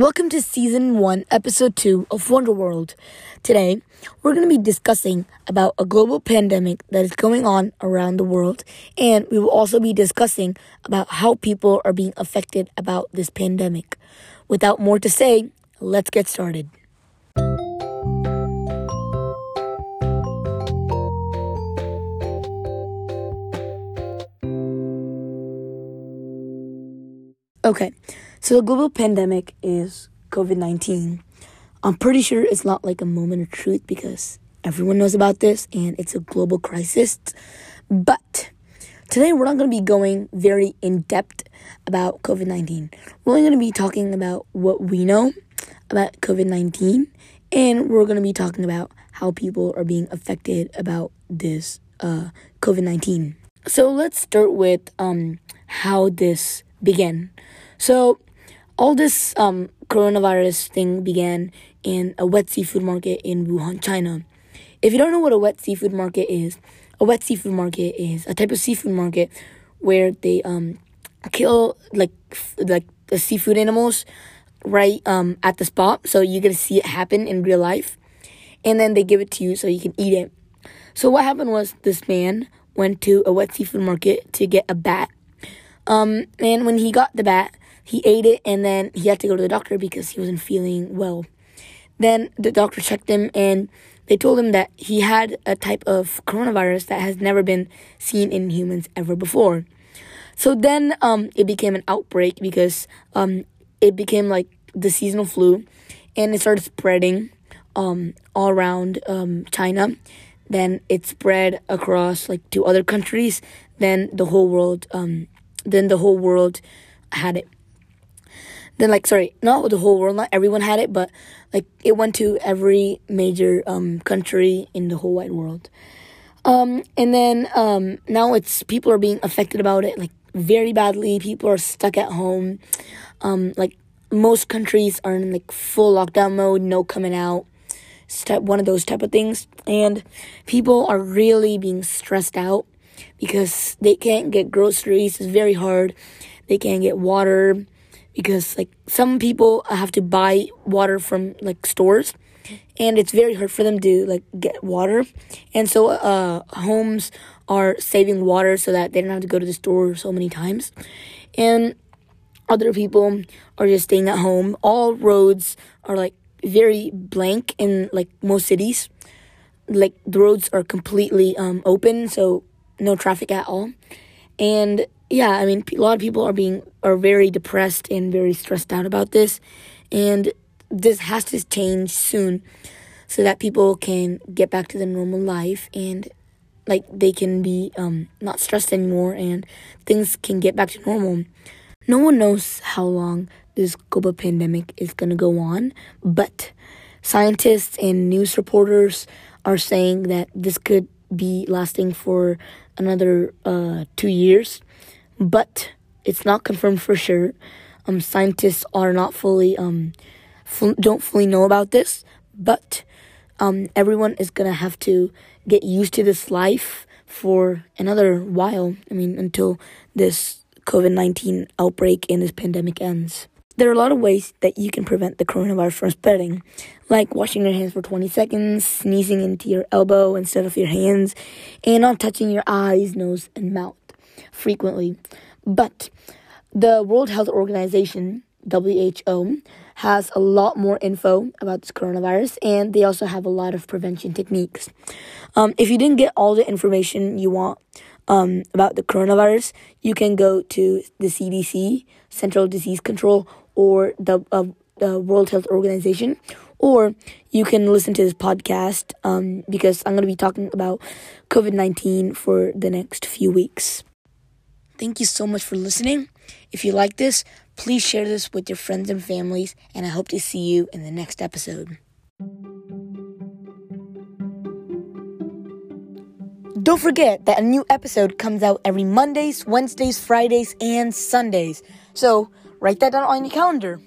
Welcome to season 1, episode 2 of Wonder World. Today, we're going to be discussing about a global pandemic that is going on around the world, and we will also be discussing about how people are being affected about this pandemic. Without more to say, let's get started. Okay, so the global pandemic is COVID 19. I'm pretty sure it's not like a moment of truth because everyone knows about this and it's a global crisis. But today we're not going to be going very in depth about COVID 19. We're only going to be talking about what we know about COVID 19 and we're going to be talking about how people are being affected about this uh, COVID 19. So let's start with um, how this began. So, all this um, coronavirus thing began in a wet seafood market in Wuhan, China. If you don't know what a wet seafood market is, a wet seafood market is a type of seafood market where they um, kill like f- like the seafood animals right um, at the spot, so you to see it happen in real life, and then they give it to you so you can eat it. So what happened was this man went to a wet seafood market to get a bat. Um, and when he got the bat, he ate it and then he had to go to the doctor because he wasn't feeling well. Then the doctor checked him and they told him that he had a type of coronavirus that has never been seen in humans ever before. So then um, it became an outbreak because um, it became like the seasonal flu and it started spreading um, all around um, China. Then it spread across like to other countries. Then the whole world, um, then the whole world had it. Then like sorry not the whole world not everyone had it but like it went to every major um, country in the whole wide world. Um, and then um, now it's people are being affected about it like very badly. People are stuck at home. Um, like most countries are in like full lockdown mode no coming out step one of those type of things. And people are really being stressed out because they can't get groceries it's very hard. They can't get water because like some people have to buy water from like stores and it's very hard for them to like get water. And so uh homes are saving water so that they don't have to go to the store so many times. And other people are just staying at home. All roads are like very blank in like most cities. Like the roads are completely um open so no traffic at all and yeah, I mean, a lot of people are being are very depressed and very stressed out about this, and this has to change soon, so that people can get back to their normal life and like they can be um, not stressed anymore and things can get back to normal. No one knows how long this global pandemic is gonna go on, but scientists and news reporters are saying that this could be lasting for another uh, two years but it's not confirmed for sure. Um, scientists are not fully um, don't fully know about this, but um, everyone is gonna have to get used to this life for another while. I mean, until this COVID nineteen outbreak and this pandemic ends. There are a lot of ways that you can prevent the coronavirus from spreading, like washing your hands for 20 seconds, sneezing into your elbow instead of your hands, and not touching your eyes, nose, and mouth frequently. But the World Health Organization, WHO, has a lot more info about this coronavirus and they also have a lot of prevention techniques. Um, if you didn't get all the information you want um, about the coronavirus, you can go to the CDC, Central Disease Control, or the, uh, the World Health Organization, or you can listen to this podcast um, because I'm going to be talking about COVID 19 for the next few weeks. Thank you so much for listening. If you like this, please share this with your friends and families, and I hope to see you in the next episode. Don't forget that a new episode comes out every Mondays, Wednesdays, Fridays, and Sundays. So write that down on your calendar.